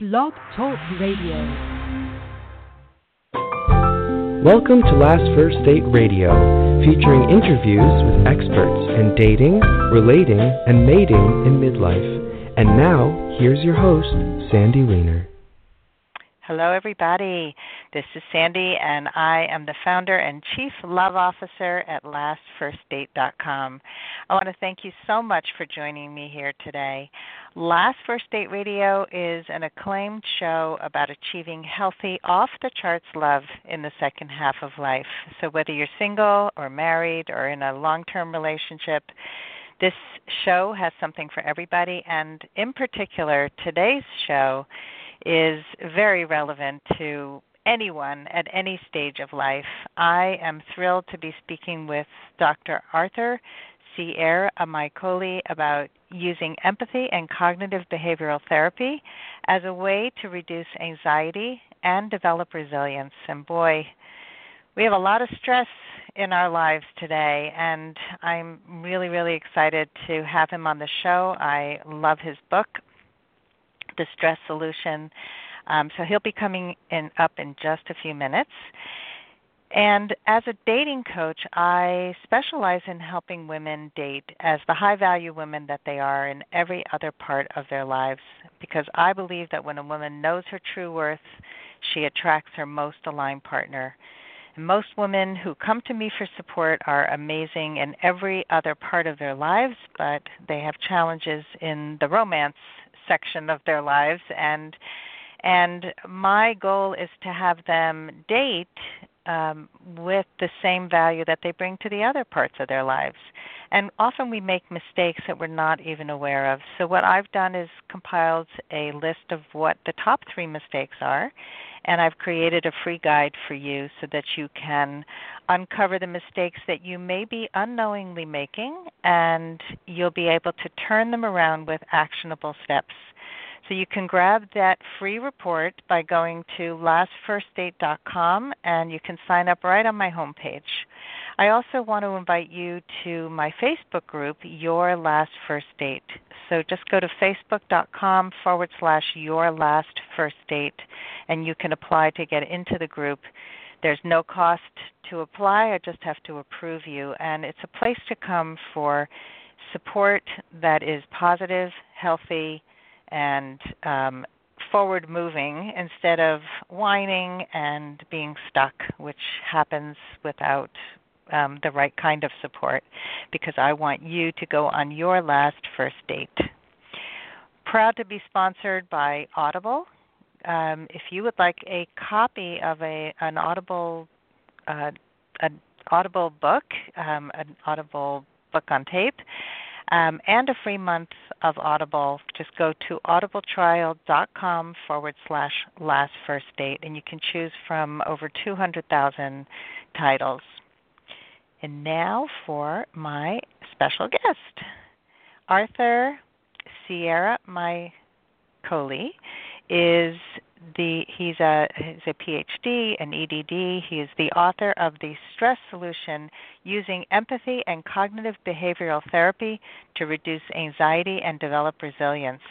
Blog Talk Radio. Welcome to Last First Date Radio, featuring interviews with experts in dating, relating, and mating in midlife. And now, here's your host, Sandy Weiner. Hello, everybody. This is Sandy, and I am the founder and chief love officer at LastFirstDate.com. I want to thank you so much for joining me here today. Last First Date Radio is an acclaimed show about achieving healthy, off the charts love in the second half of life. So, whether you're single or married or in a long term relationship, this show has something for everybody, and in particular, today's show is very relevant to anyone at any stage of life. I am thrilled to be speaking with Dr. Arthur Ciaramicoli about using empathy and cognitive behavioral therapy as a way to reduce anxiety and develop resilience. And boy, we have a lot of stress in our lives today, and I'm really, really excited to have him on the show. I love his book, the stress solution. Um, so he'll be coming in up in just a few minutes. And as a dating coach, I specialize in helping women date as the high value women that they are in every other part of their lives because I believe that when a woman knows her true worth, she attracts her most aligned partner. And most women who come to me for support are amazing in every other part of their lives, but they have challenges in the romance section of their lives and and my goal is to have them date um, with the same value that they bring to the other parts of their lives. And often we make mistakes that we're not even aware of. So, what I've done is compiled a list of what the top three mistakes are, and I've created a free guide for you so that you can uncover the mistakes that you may be unknowingly making, and you'll be able to turn them around with actionable steps. So you can grab that free report by going to lastfirstdate.com and you can sign up right on my homepage. I also want to invite you to my Facebook group, Your Last First Date. So just go to facebook.com forward slash Your Last First Date and you can apply to get into the group. There's no cost to apply, I just have to approve you. And it's a place to come for support that is positive, healthy, and um, forward moving instead of whining and being stuck, which happens without um, the right kind of support, because I want you to go on your last first date. Proud to be sponsored by Audible. Um, if you would like a copy of a an Audible uh, an Audible book, um, an Audible book on tape, um, and a free month of Audible, just go to audibletrial.com forward slash last first date, and you can choose from over 200,000 titles. And now for my special guest, Arthur Sierra, my colleague, is the he's a he's a PhD in EDD. He is the author of the Stress Solution using empathy and cognitive behavioral therapy to reduce anxiety and develop resilience.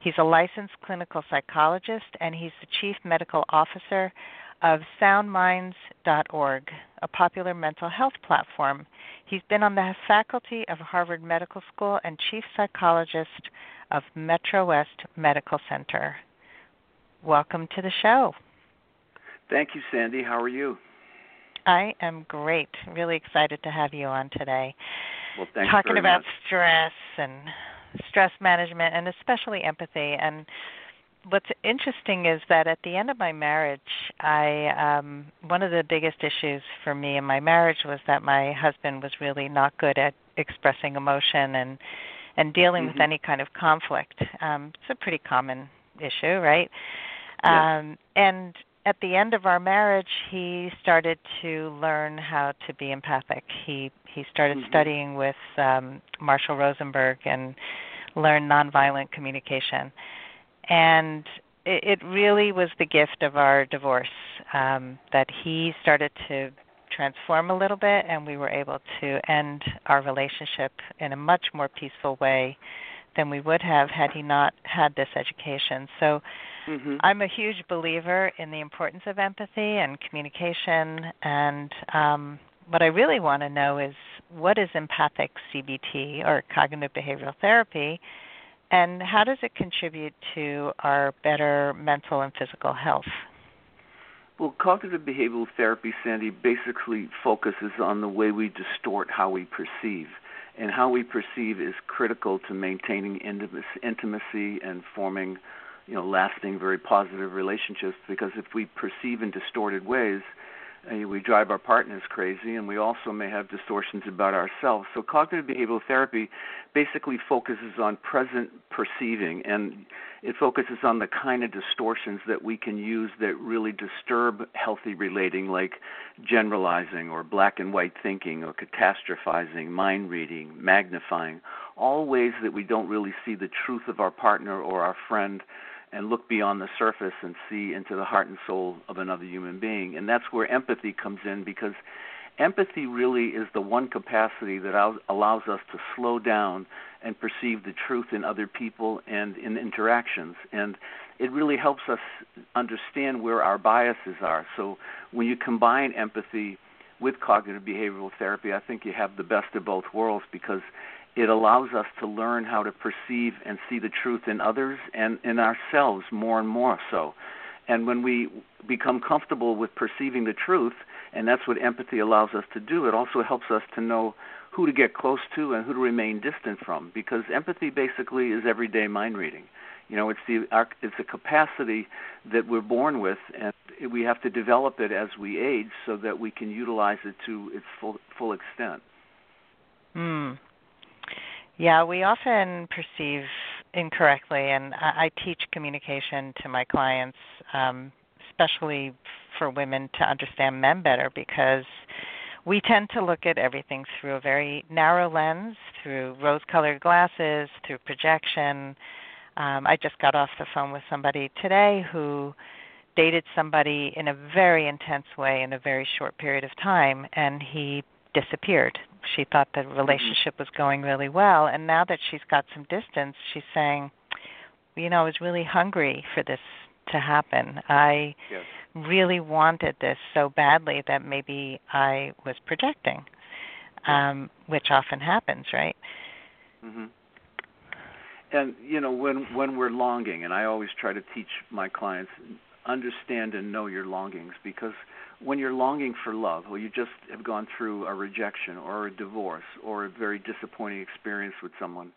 He's a licensed clinical psychologist and he's the chief medical officer of soundminds.org, a popular mental health platform. He's been on the faculty of Harvard Medical School and chief psychologist of Metro West Medical Center welcome to the show. Thank you, Sandy. How are you? I am great. Really excited to have you on today. Well, thanks Talking about much. stress and stress management and especially empathy. And what's interesting is that at the end of my marriage, I um one of the biggest issues for me in my marriage was that my husband was really not good at expressing emotion and and dealing mm-hmm. with any kind of conflict. Um it's a pretty common issue, right? Yes. Um, and at the end of our marriage, he started to learn how to be empathic. He he started mm-hmm. studying with um, Marshall Rosenberg and learned nonviolent communication. And it, it really was the gift of our divorce um, that he started to transform a little bit, and we were able to end our relationship in a much more peaceful way than we would have had he not had this education. So Mm-hmm. I'm a huge believer in the importance of empathy and communication. And um, what I really want to know is what is empathic CBT or cognitive behavioral therapy, and how does it contribute to our better mental and physical health? Well, cognitive behavioral therapy, Sandy, basically focuses on the way we distort how we perceive. And how we perceive is critical to maintaining intimacy and forming you know lasting very positive relationships because if we perceive in distorted ways we drive our partners crazy and we also may have distortions about ourselves. So cognitive behavioral therapy basically focuses on present perceiving and it focuses on the kind of distortions that we can use that really disturb healthy relating like generalizing or black and white thinking or catastrophizing mind reading magnifying all ways that we don't really see the truth of our partner or our friend and look beyond the surface and see into the heart and soul of another human being. And that's where empathy comes in because empathy really is the one capacity that allows us to slow down and perceive the truth in other people and in interactions. And it really helps us understand where our biases are. So when you combine empathy with cognitive behavioral therapy, I think you have the best of both worlds because it allows us to learn how to perceive and see the truth in others and in ourselves more and more so. And when we become comfortable with perceiving the truth, and that's what empathy allows us to do, it also helps us to know who to get close to and who to remain distant from because empathy basically is everyday mind reading. You know, it's the it's a capacity that we're born with, and we have to develop it as we age so that we can utilize it to its full full extent. Hmm. Yeah, we often perceive incorrectly, and I, I teach communication to my clients, um, especially for women to understand men better because we tend to look at everything through a very narrow lens, through rose colored glasses, through projection. Um, I just got off the phone with somebody today who dated somebody in a very intense way in a very short period of time, and he disappeared she thought the mm-hmm. relationship was going really well and now that she's got some distance she's saying you know i was really hungry for this to happen i yes. really wanted this so badly that maybe i was projecting um which often happens right mhm and you know when when we're longing and i always try to teach my clients understand and know your longings because when you're longing for love, or you just have gone through a rejection or a divorce or a very disappointing experience with someone,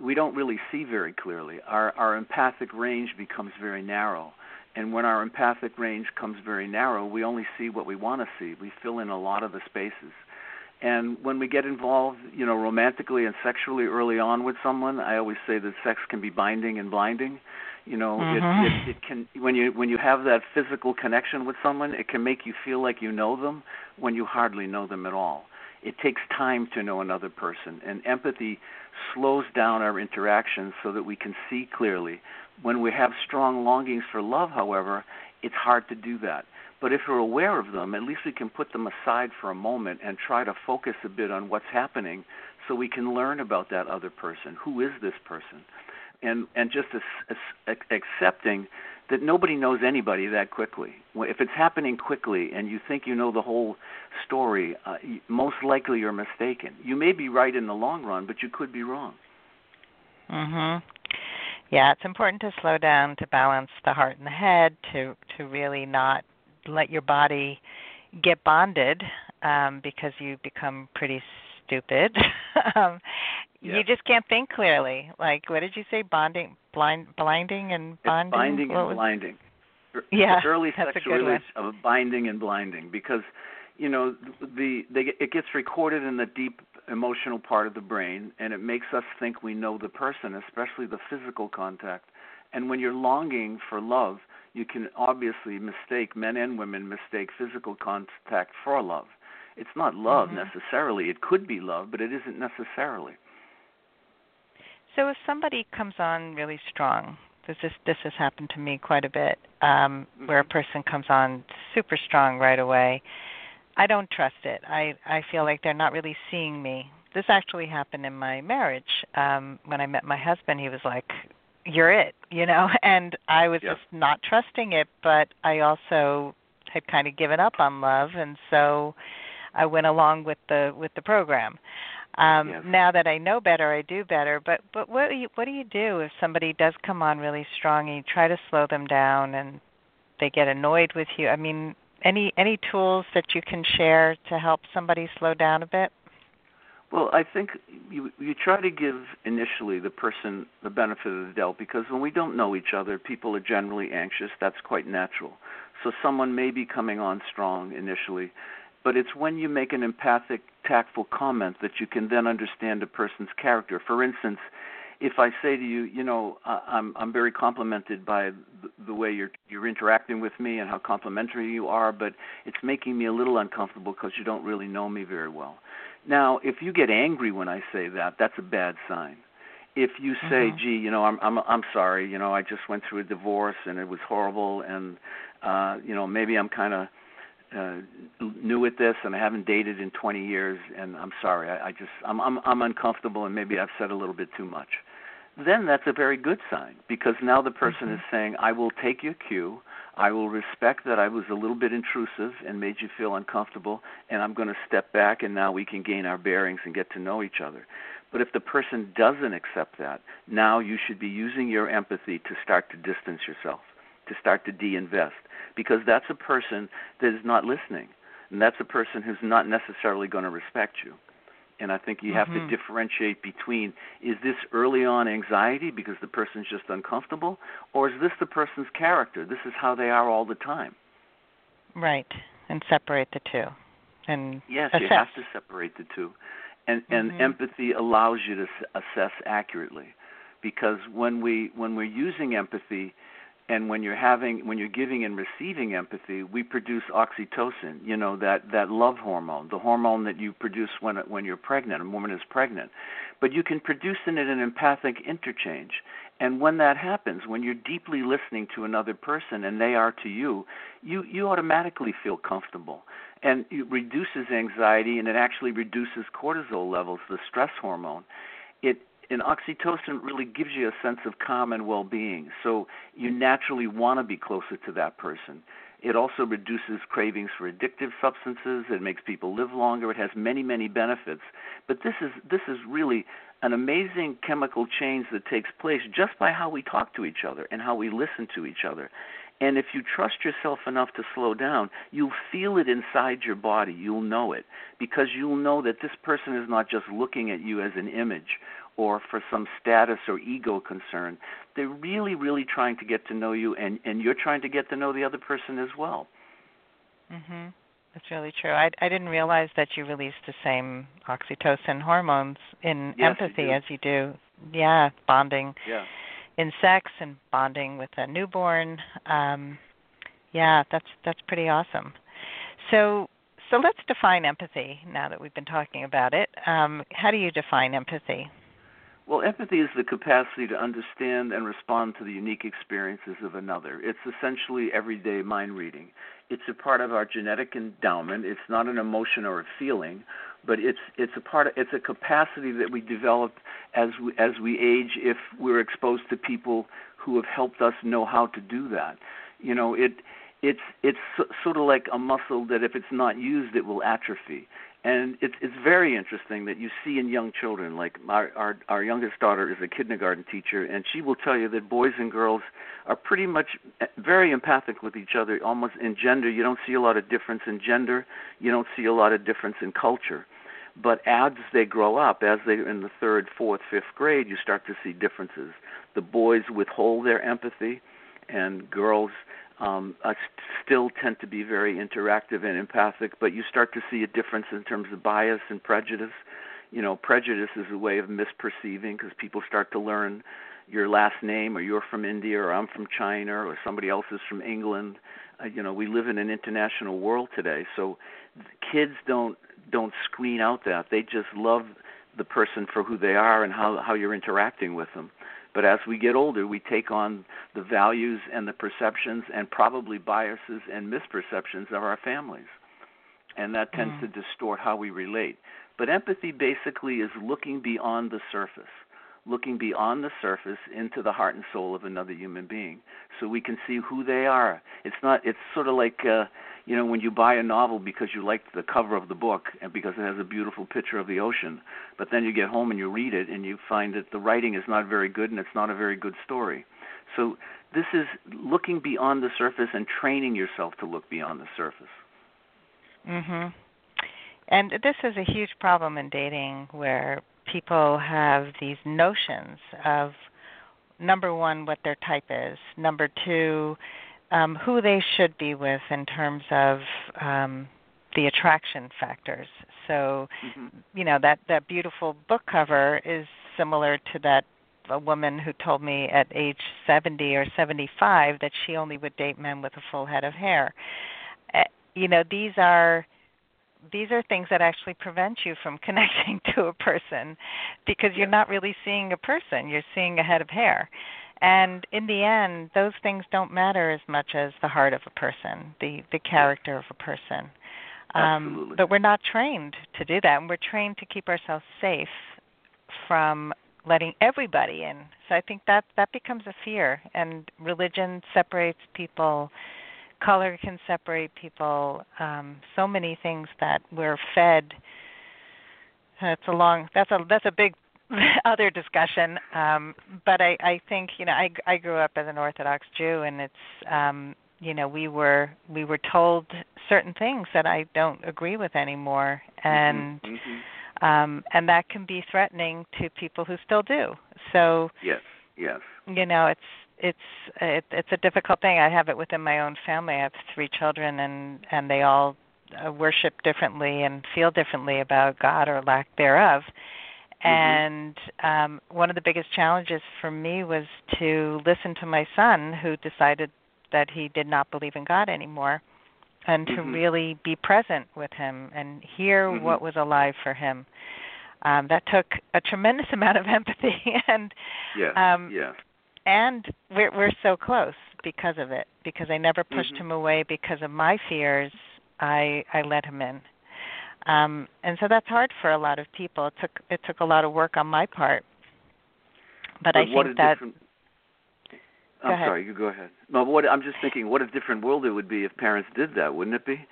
we don't really see very clearly. Our our empathic range becomes very narrow. And when our empathic range comes very narrow, we only see what we want to see. We fill in a lot of the spaces. And when we get involved, you know, romantically and sexually early on with someone, I always say that sex can be binding and blinding you know, mm-hmm. it, it, it can when you when you have that physical connection with someone, it can make you feel like you know them when you hardly know them at all. It takes time to know another person, and empathy slows down our interactions so that we can see clearly. When we have strong longings for love, however, it's hard to do that. But if we're aware of them, at least we can put them aside for a moment and try to focus a bit on what's happening so we can learn about that other person. Who is this person? And and just as, as accepting that nobody knows anybody that quickly. If it's happening quickly and you think you know the whole story, uh, most likely you're mistaken. You may be right in the long run, but you could be wrong. Mhm. Yeah, it's important to slow down to balance the heart and the head to to really not let your body get bonded um because you become pretty stupid um you just can't think clearly. Like, what did you say? Bonding, blind, blinding, and bonding. It's binding and blinding. Yeah, early that's sexual release of binding and blinding because you know the they, it gets recorded in the deep emotional part of the brain and it makes us think we know the person especially the physical contact and when you're longing for love you can obviously mistake men and women mistake physical contact for love it's not love mm-hmm. necessarily it could be love but it isn't necessarily so if somebody comes on really strong, this is this has happened to me quite a bit, um, where a mm-hmm. person comes on super strong right away. I don't trust it. I I feel like they're not really seeing me. This actually happened in my marriage. Um, when I met my husband, he was like, "You're it. you know, and I was Yeah. just not trusting it, but I also had kind of given up on love and so I went along with the with the program. Um Yes. now that I know better, I do better, but but what do you what do you do if somebody does come on really strong and you try to slow them down and they get annoyed with you? I mean, any any tools that you can share to help somebody slow down a bit? Well, I think you you try to give initially the person the benefit of the doubt because when we don't know each other, people are generally anxious. That's quite natural. So someone may be coming on strong initially, but it's when you make an empathic, tactful comment that you can then understand a person's character. For instance, if I say to you, you know, I'm I'm very complimented by the, the way you're you're interacting with me and how complimentary you are, but it's making me a little uncomfortable because you don't really know me very well. Now, if you get angry when I say that, that's a bad sign. If you say, Mhm. "Gee, you know, I'm I'm I'm sorry, you know, I just went through a divorce and it was horrible, and uh, you know, maybe I'm kind of uh, new at this and I haven't dated in 20 years, and I'm sorry, I, I just I'm I'm I'm uncomfortable, and maybe I've said a little bit too much." Then that's a very good sign because now the person Mhm. is saying, "I will take your cue." I will respect that I was a little bit intrusive and made you feel uncomfortable, and I'm going to step back and now we can gain our bearings and get to know each other. But if the person doesn't accept that, now you should be using your empathy to start to distance yourself, to start to de invest, because that's a person that is not listening, and that's a person who's not necessarily going to respect you. And I think you have Mhm. to differentiate between is this early on anxiety because the person's just uncomfortable, or is this the person's character? This is how they are all the time. Right. And separate the two. And Yes, assess. you have to separate the two. And and Mhm. empathy allows you to assess accurately because when we when we're using empathy and when you're having when you're giving and receiving empathy, we produce oxytocin, you know, that that love hormone, the hormone that you produce when when you're pregnant, a woman is pregnant. But you can produce in it an empathic interchange. And when that happens, when you're deeply listening to another person and they are to you, you you automatically feel comfortable and it reduces anxiety and it actually reduces cortisol levels, the stress hormone. It and oxytocin really gives you a sense of calm and well-being. So you naturally want to be closer to that person. It also reduces cravings for addictive substances. It makes people live longer. It has many, many benefits. But this is this is really an amazing chemical change that takes place just by how we talk to each other and how we listen to each other. And if you trust yourself enough to slow down, you'll feel it inside your body. You'll know it because you'll know that this person is not just looking at you as an image or for some status or ego concern. They're really, really trying to get to know you, and, and you're trying to get to know the other person as well. Mhm. That's really true. I I didn't realize that you release the same oxytocin hormones in Yes, empathy do. as you do. Yeah, bonding Yeah. in sex and bonding with a newborn. Um yeah, that's that's pretty awesome. So so let's define empathy now that we've been talking about it. Um, how do you define empathy? Well, empathy is the capacity to understand and respond to the unique experiences of another. It's essentially everyday mind reading. It's a part of our genetic endowment. It's not an emotion or a feeling, but it's it's a part of, it's a capacity that we develop as we as we age if we're exposed to people who have helped us know how to do that. You know, it it's it's so- sort of like a muscle that if it's not used it will atrophy. And it's it's very interesting that you see in young children like our our our youngest daughter is a kindergarten teacher and she will tell you that boys and girls are pretty much eh, very empathic with each other almost in gender. You don't see a lot of difference in gender. You don't see a lot of difference in culture. But as they grow up as they're in the third fourth fifth grade you start to see differences. The boys withhold their empathy and girls um, uh, still tend to be very interactive and empathic, but you start to see a difference in terms of bias and prejudice. You know, prejudice is a way of misperceiving because people start to learn your last name, or you're from India, or I'm from China, or somebody else is from England. Uh, you know, we live in an international world today, so kids don't don't screen out that. They just love the person for who they are and how how you're interacting with them. But as we get older, we take on the values and the perceptions and probably biases and misperceptions of our families. And that tends Mm. to distort how we relate. But empathy basically is looking beyond the surface, looking beyond the surface into the heart and soul of another human being so we can see who they are it's not it's sort of like uh you know when you buy a novel because you like the cover of the book and because it has a beautiful picture of the ocean but then you get home and you read it and you find that the writing is not very good and it's not a very good story. So this is looking beyond the surface and training yourself to look beyond the surface. Mhm and this is a huge problem in dating where people have these notions of number one what their type is number two um, who they should be with in terms of um, the attraction factors. So mm-hmm. you know that that beautiful book cover is similar to that a woman who told me at age 70 or 75 that she only would date men with a full head of hair. Uh, you know these are these are things that actually prevent you from connecting to a person because you're not really seeing a person you're seeing a head of hair and in the end those things don't matter as much as the heart of a person the the character of a person um, but we're not trained to do that and we're trained to keep ourselves safe from letting everybody in so i think that that becomes a fear and religion separates people color can separate people. Um, so many things that we're fed. That's a long. That's a that's a big other discussion. Um, but I I think you know I I grew up as an Orthodox Jew, and it's um, you know we were we were told certain things that I don't agree with anymore, mm-hmm, and. Mm-hmm. Um, and that can be threatening to people who still do. So yes, yes. You know, it's it's it, it's a difficult thing. I have it within my own family. I have three children, and and they all uh, worship differently and feel differently about God or lack thereof. Mm-hmm. And um, one of the biggest challenges for me was to listen to my son, who decided that he did not believe in God anymore, and to mm-hmm. really be present with him and hear mm-hmm. what was alive for him. Um, that took a tremendous amount of empathy and yes, um, yes and we're we're so close because of it because I never pushed mm-hmm. him away because of my fears I I let him in um and so that's hard for a lot of people it took it took a lot of work on my part but, but I think that different... I'm ahead. sorry, you go ahead. No, what I'm just thinking, what a different world it would be if parents did that, wouldn't it be?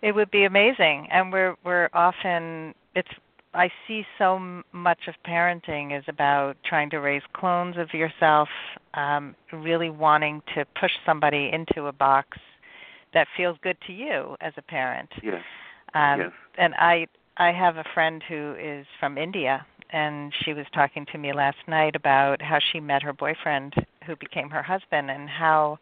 It would be amazing, and we're we're often it's I see so much of parenting is about trying to raise clones of yourself, um, really wanting to push somebody into a box that feels good to you as a parent. Yes. Um, yes. And I I have a friend who is from India, and she was talking to me last night about how she met her boyfriend, who became her husband, and how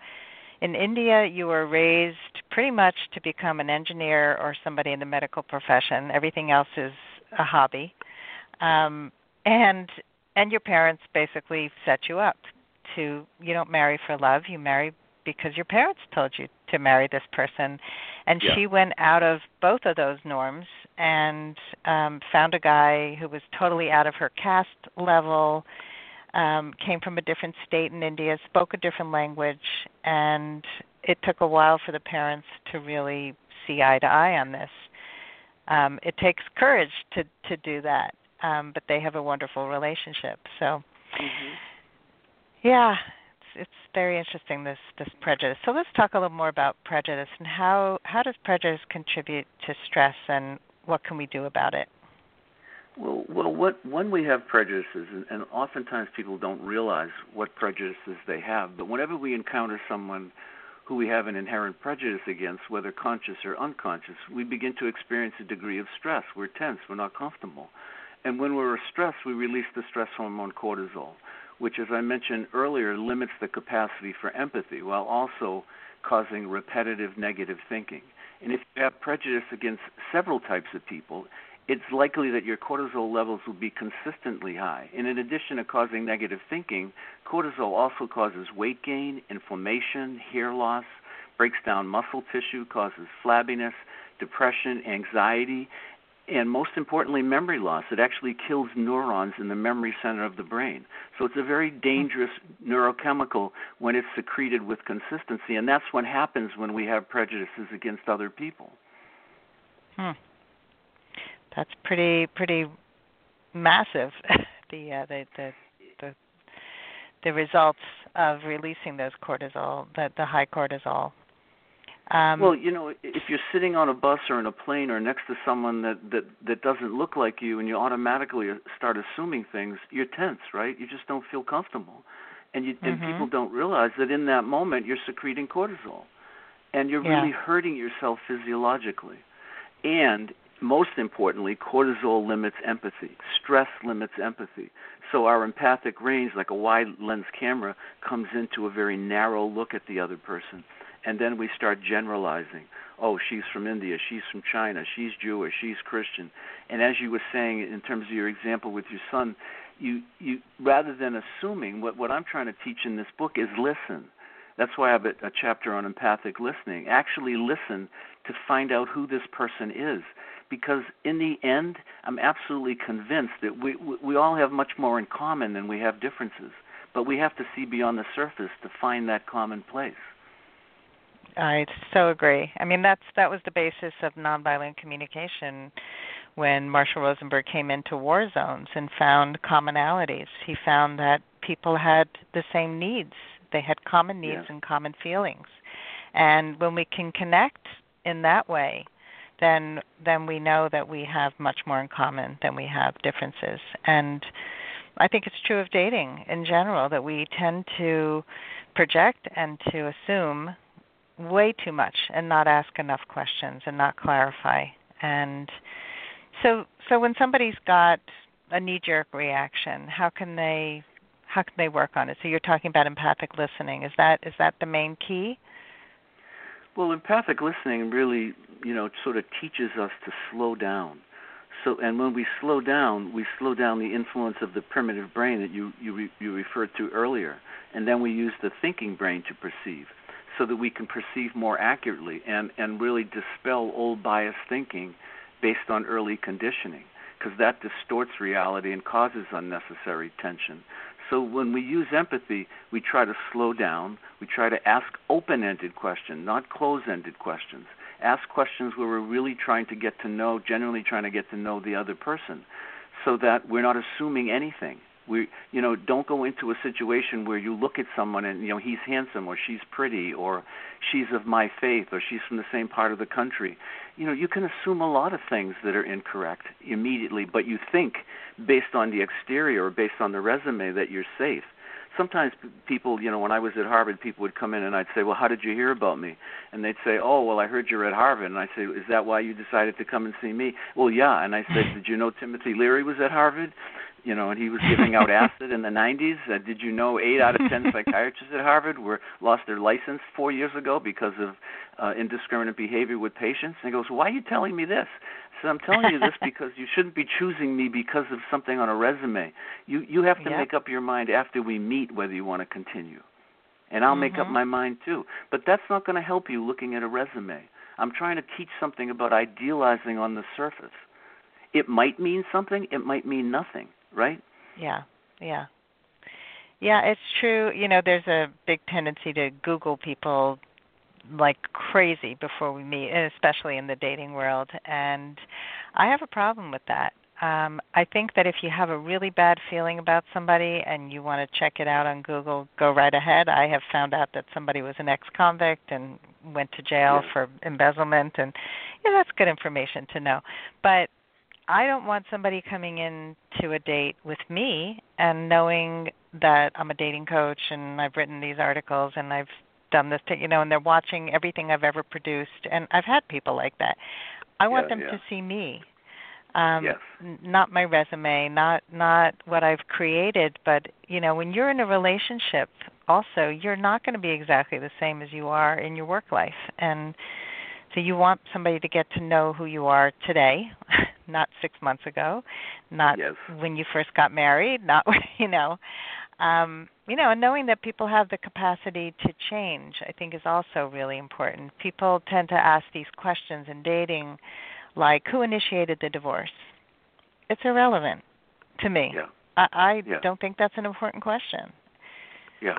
in India you were raised pretty much to become an engineer or somebody in the medical profession. Everything else is a hobby, um, and and your parents basically set you up to you don't marry for love, you marry because your parents told you to marry this person and yeah. she went out of both of those norms and um found a guy who was totally out of her caste level um came from a different state in India spoke a different language and it took a while for the parents to really see eye to eye on this um, it takes courage to to do that, um, but they have a wonderful relationship. So, mm-hmm. yeah, it's very interesting this this prejudice. So let's talk a little more about prejudice and how how does prejudice contribute to stress and what can we do about it? Well, well, what when we have prejudices, and, and oftentimes people don't realize what prejudices they have. But whenever we encounter someone who we have an inherent prejudice against, whether conscious or unconscious, we begin to experience a degree of stress. We're tense, we're not comfortable. And when we're stressed, we release the stress hormone cortisol, which, as I mentioned earlier, limits the capacity for empathy while also causing repetitive negative thinking. And if you have prejudice against several types of people, it's likely that your cortisol levels will be consistently high. And in addition to causing negative thinking, cortisol also causes weight gain, inflammation, hair loss, breaks down muscle tissue, causes flabbiness, depression, anxiety, and most importantly, memory loss. It actually kills neurons in the memory center of the brain. So it's a very dangerous neurochemical when it's secreted with consistency, and that's what happens when we have prejudices against other people. Hmm that's pretty pretty massive the uh, the, the the the results of releasing those cortisol, the the high cortisol. Um, well, you know, if you're sitting on a bus or in a plane or next to someone that that that doesn't look like you, and you automatically start assuming things, you're tense, right? You just don't feel comfortable, and you and mm-hmm. people don't realize that in that moment you're secreting cortisol, and you're yeah. really hurting yourself physiologically, and most importantly, cortisol limits empathy. Stress limits empathy. So our empathic range, like a wide lens camera, comes into a very narrow look at the other person. And then we start generalizing. Oh, she's from India, she's from China, she's Jewish, she's Christian. And as you were saying in terms of your example with your son, you you rather than assuming what what I'm trying to teach in this book is listen. That's why I have a, a chapter on empathic listening. Actually listen to find out who this person is because in the end, I'm absolutely convinced that we we all have much more in common than we have differences. But we have to see beyond the surface to find that common place. I so agree. I mean, that's that was the basis of nonviolent communication when Marshall Rosenberg came into war zones and found commonalities. He found that people had the same needs. They had common needs yeah. and common feelings. And when we can connect in that way, then then we know that we have much more in common than we have differences. And I think it's true of dating in general that we tend to project and to assume way too much and not ask enough questions and not clarify. And so so when somebody's got a knee jerk reaction, how can they how can they work on it? So you're talking about empathic listening. Is that is that the main key? Well, empathic listening really, you know, sort of teaches us to slow down. So, and when we slow down, we slow down the influence of the primitive brain that you you re, you referred to earlier, and then we use the thinking brain to perceive, so that we can perceive more accurately and and really dispel old biased thinking based on early conditioning, because that distorts reality and causes unnecessary tension. So when we use empathy, we try to slow down. We try to ask open-ended questions, not closed-ended questions. Ask questions where we're really trying to get to know, generally trying to get to know the other person, so that we're not assuming anything we you know don't go into a situation where you look at someone and you know he's handsome or she's pretty or she's of my faith or she's from the same part of the country you know you can assume a lot of things that are incorrect immediately but you think based on the exterior or based on the resume that you're safe sometimes people, you know, when I was at Harvard, people would come in and I'd say, "Well, how did you hear about me?" And they'd say, "Oh, well, I heard you're at Harvard." And I say, "Is that why you decided to come and see me?" "Well, yeah." And I said, "Did you know Timothy Leary was at Harvard?" You know, and he was giving out acid in the 90s. Uh, did you know eight out of ten psychiatrists at Harvard were lost their license four years ago because of uh, indiscriminate behavior with patients? And he goes, "Why are you telling me this?" I said, "I'm telling you this because you shouldn't be choosing me because of something on a resume. You you have to yep. make up your mind after we meet whether you want to continue." And I'll mm-hmm. make up my mind too. But that's not going to help you looking at a resume. I'm trying to teach something about idealizing on the surface. It might mean something, it might mean nothing right? Yeah, yeah. Yeah, it's true. You know, there's a big tendency to Google people like crazy before we meet, and especially in the dating world. And I have a problem with that. Um, I think that if you have a really bad feeling about somebody and you want to check it out on Google, go right ahead. I have found out that somebody was an ex-convict and went to jail yeah. for embezzlement, and yeah, that's good information to know. But I don't want somebody coming in to a date with me and knowing that I'm a dating coach and I've written these articles and I've done this to you know and they're watching everything I've ever produced and I've had people like that. I want yeah, them yeah. to see me. Um yes. n- not my resume, not not what I've created, but you know, when you're in a relationship also, you're not going to be exactly the same as you are in your work life. And so you want somebody to get to know who you are today, not six months ago, not yes. when you first got married, not you know, um, you know, and knowing that people have the capacity to change, I think is also really important. People tend to ask these questions in dating, like who initiated the divorce. It's irrelevant to me. Yeah. I, I yeah. don't think that's an important question. Yeah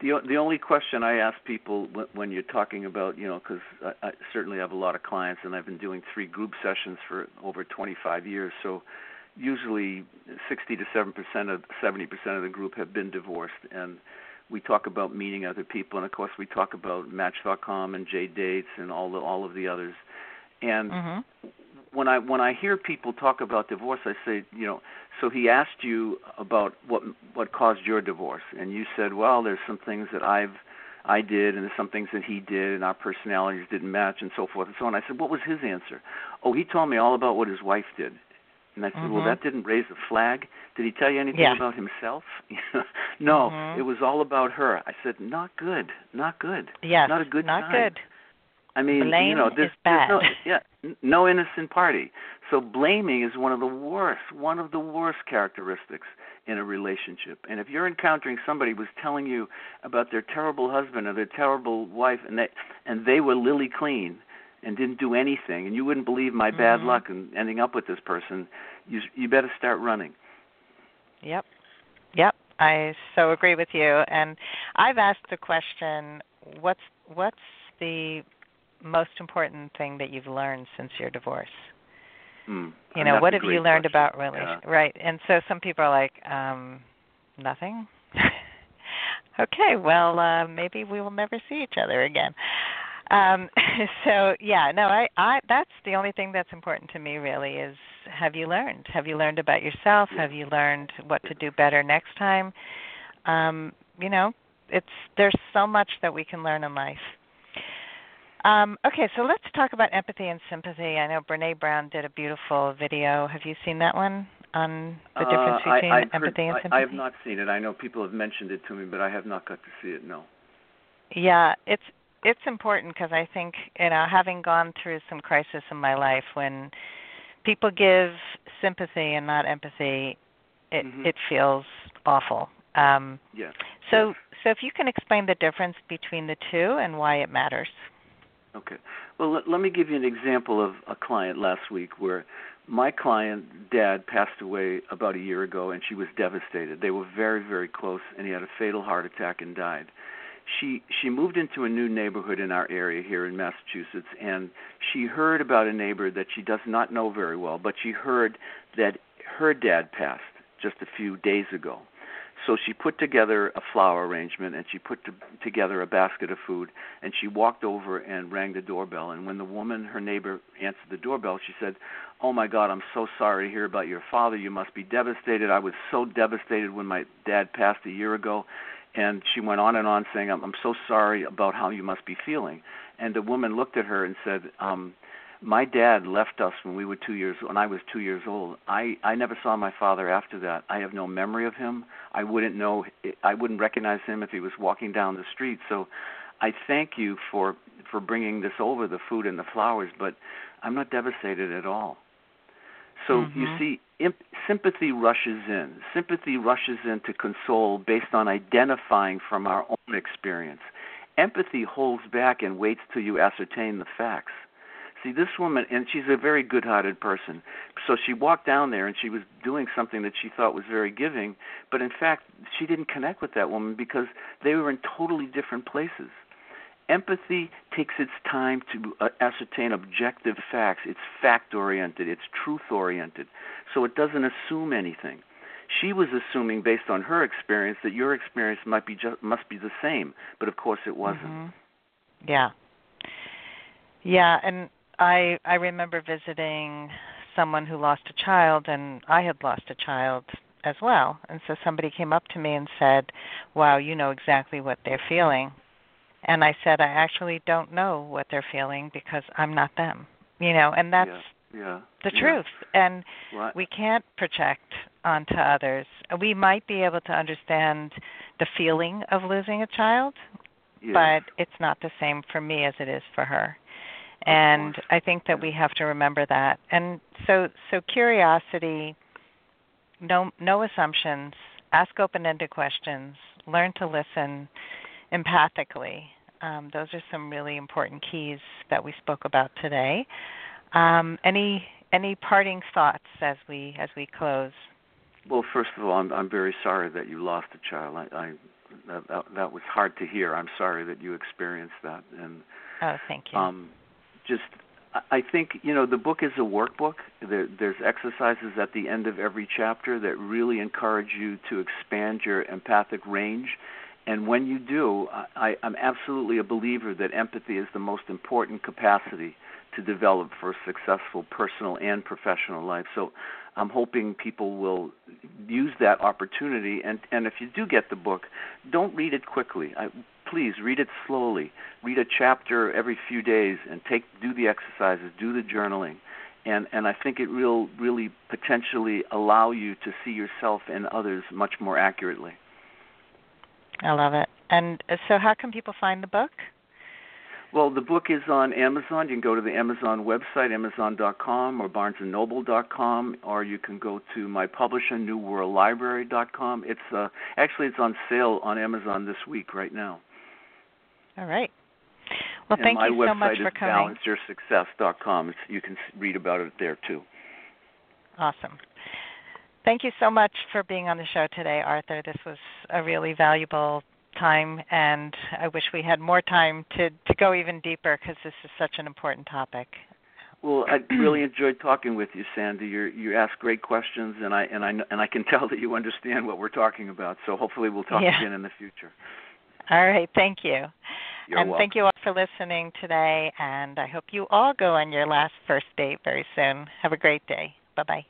the the only question I ask people when you're talking about you know because I, I certainly have a lot of clients and I've been doing three group sessions for over 25 years so usually 60 to 7 percent of 70 percent of the group have been divorced, and we talk about meeting other people, and of course we talk about Match.com and J Dates and all the all of the others. And mm-hmm. When I when I hear people talk about divorce, I say, you know, so he asked you about what what caused your divorce, and you said, well, there's some things that I've I did, and there's some things that he did, and our personalities didn't match, and so forth and so on. I said, what was his answer? Oh, he told me all about what his wife did. And I said, mm-hmm. well, that didn't raise a flag. Did he tell you anything yeah. about himself? no, mm-hmm. it was all about her. I said, not good, not good. Yes, not a good not time. good. I mean, Blame you know, there's, is bad. there's no, yeah, no innocent party. So blaming is one of the worst, one of the worst characteristics in a relationship. And if you're encountering somebody who's telling you about their terrible husband or their terrible wife, and they and they were lily clean and didn't do anything, and you wouldn't believe my mm-hmm. bad luck in ending up with this person, you you better start running. Yep. Yep. I so agree with you. And I've asked the question, what's what's the most important thing that you've learned since your divorce? Mm, you know, what have you learned question. about relation yeah. right? And so some people are like, um, nothing. okay, well, uh, maybe we will never see each other again. Um, so yeah, no, I, I that's the only thing that's important to me really is have you learned? Have you learned about yourself? Have you learned what to do better next time? Um, you know, it's there's so much that we can learn in life. Um, okay, so let's talk about empathy and sympathy. I know Brene Brown did a beautiful video. Have you seen that one on the difference uh, between I, empathy heard, and sympathy? I, I have not seen it. I know people have mentioned it to me, but I have not got to see it. No. Yeah, it's it's important because I think you know, having gone through some crisis in my life, when people give sympathy and not empathy, it mm-hmm. it feels awful. Um, yes. So so if you can explain the difference between the two and why it matters. Okay. Well, let, let me give you an example of a client last week where my client dad passed away about a year ago and she was devastated. They were very very close and he had a fatal heart attack and died. She she moved into a new neighborhood in our area here in Massachusetts and she heard about a neighbor that she does not know very well, but she heard that her dad passed just a few days ago. So she put together a flower arrangement and she put to, together a basket of food and she walked over and rang the doorbell. And when the woman, her neighbor, answered the doorbell, she said, "Oh my God, I'm so sorry to hear about your father. You must be devastated. I was so devastated when my dad passed a year ago." And she went on and on saying, "I'm, I'm so sorry about how you must be feeling." And the woman looked at her and said, um, my dad left us when we were two years when I was two years old. I I never saw my father after that. I have no memory of him. I wouldn't know. I wouldn't recognize him if he was walking down the street. So, I thank you for for bringing this over the food and the flowers, but I'm not devastated at all. So mm-hmm. you see, imp- sympathy rushes in. Sympathy rushes in to console based on identifying from our own experience. Empathy holds back and waits till you ascertain the facts. See, this woman, and she's a very good hearted person. So she walked down there and she was doing something that she thought was very giving, but in fact, she didn't connect with that woman because they were in totally different places. Empathy takes its time to uh, ascertain objective facts. It's fact oriented, it's truth oriented. So it doesn't assume anything. She was assuming based on her experience that your experience might be just must be the same, but of course it wasn't. Mm-hmm. Yeah. Yeah, and I I remember visiting someone who lost a child and I had lost a child as well. And so somebody came up to me and said, "Wow, you know exactly what they're feeling." And I said, "I actually don't know what they're feeling because I'm not them." You know, and that's yeah, yeah, the yeah. truth. And well, we can't project onto others. We might be able to understand the feeling of losing a child, but it's not the same for me as it is for her and. I think that we have to remember that. And so so curiosity, no no assumptions, ask open-ended questions, learn to listen empathically. Um, those are some really important keys that we spoke about today. Um, any any parting thoughts as we as we close? Well, first of all, I'm I'm very sorry that you lost a child. I, I that, that that was hard to hear. I'm sorry that you experienced that, and Oh, thank you. um, just I think you know the book is a workbook. There, there's exercises at the end of every chapter that really encourage you to expand your empathic range. And when you do, I, I'm absolutely a believer that empathy is the most important capacity to develop for a successful personal and professional life. So I'm hoping people will use that opportunity. And, and if you do get the book, don't read it quickly. I, please read it slowly. Read a chapter every few days and take do the exercises, do the journaling. And and I think it will really potentially allow you to see yourself and others much more accurately. I love it. And uh, so how can people find the book? Well, the book is on Amazon. You can go to the Amazon website, amazon.com or barnesandnoble.com, or you can go to my publisher, newworldlibrary.com. It's uh, actually it's on sale on Amazon this week right now. All right. Well, and thank you so much for coming. My website is balanceyoursuccess.com. It's, you can read about it there too. Awesome. Thank you so much for being on the show today, Arthur. This was a really valuable time, and I wish we had more time to, to go even deeper because this is such an important topic. Well, I really enjoyed talking with you, Sandy. You you ask great questions, and I and I and I can tell that you understand what we're talking about. So hopefully, we'll talk yeah. again in the future. All right. Thank you. You're and welcome. thank you all for listening today. And I hope you all go on your last first date very soon. Have a great day. Bye bye.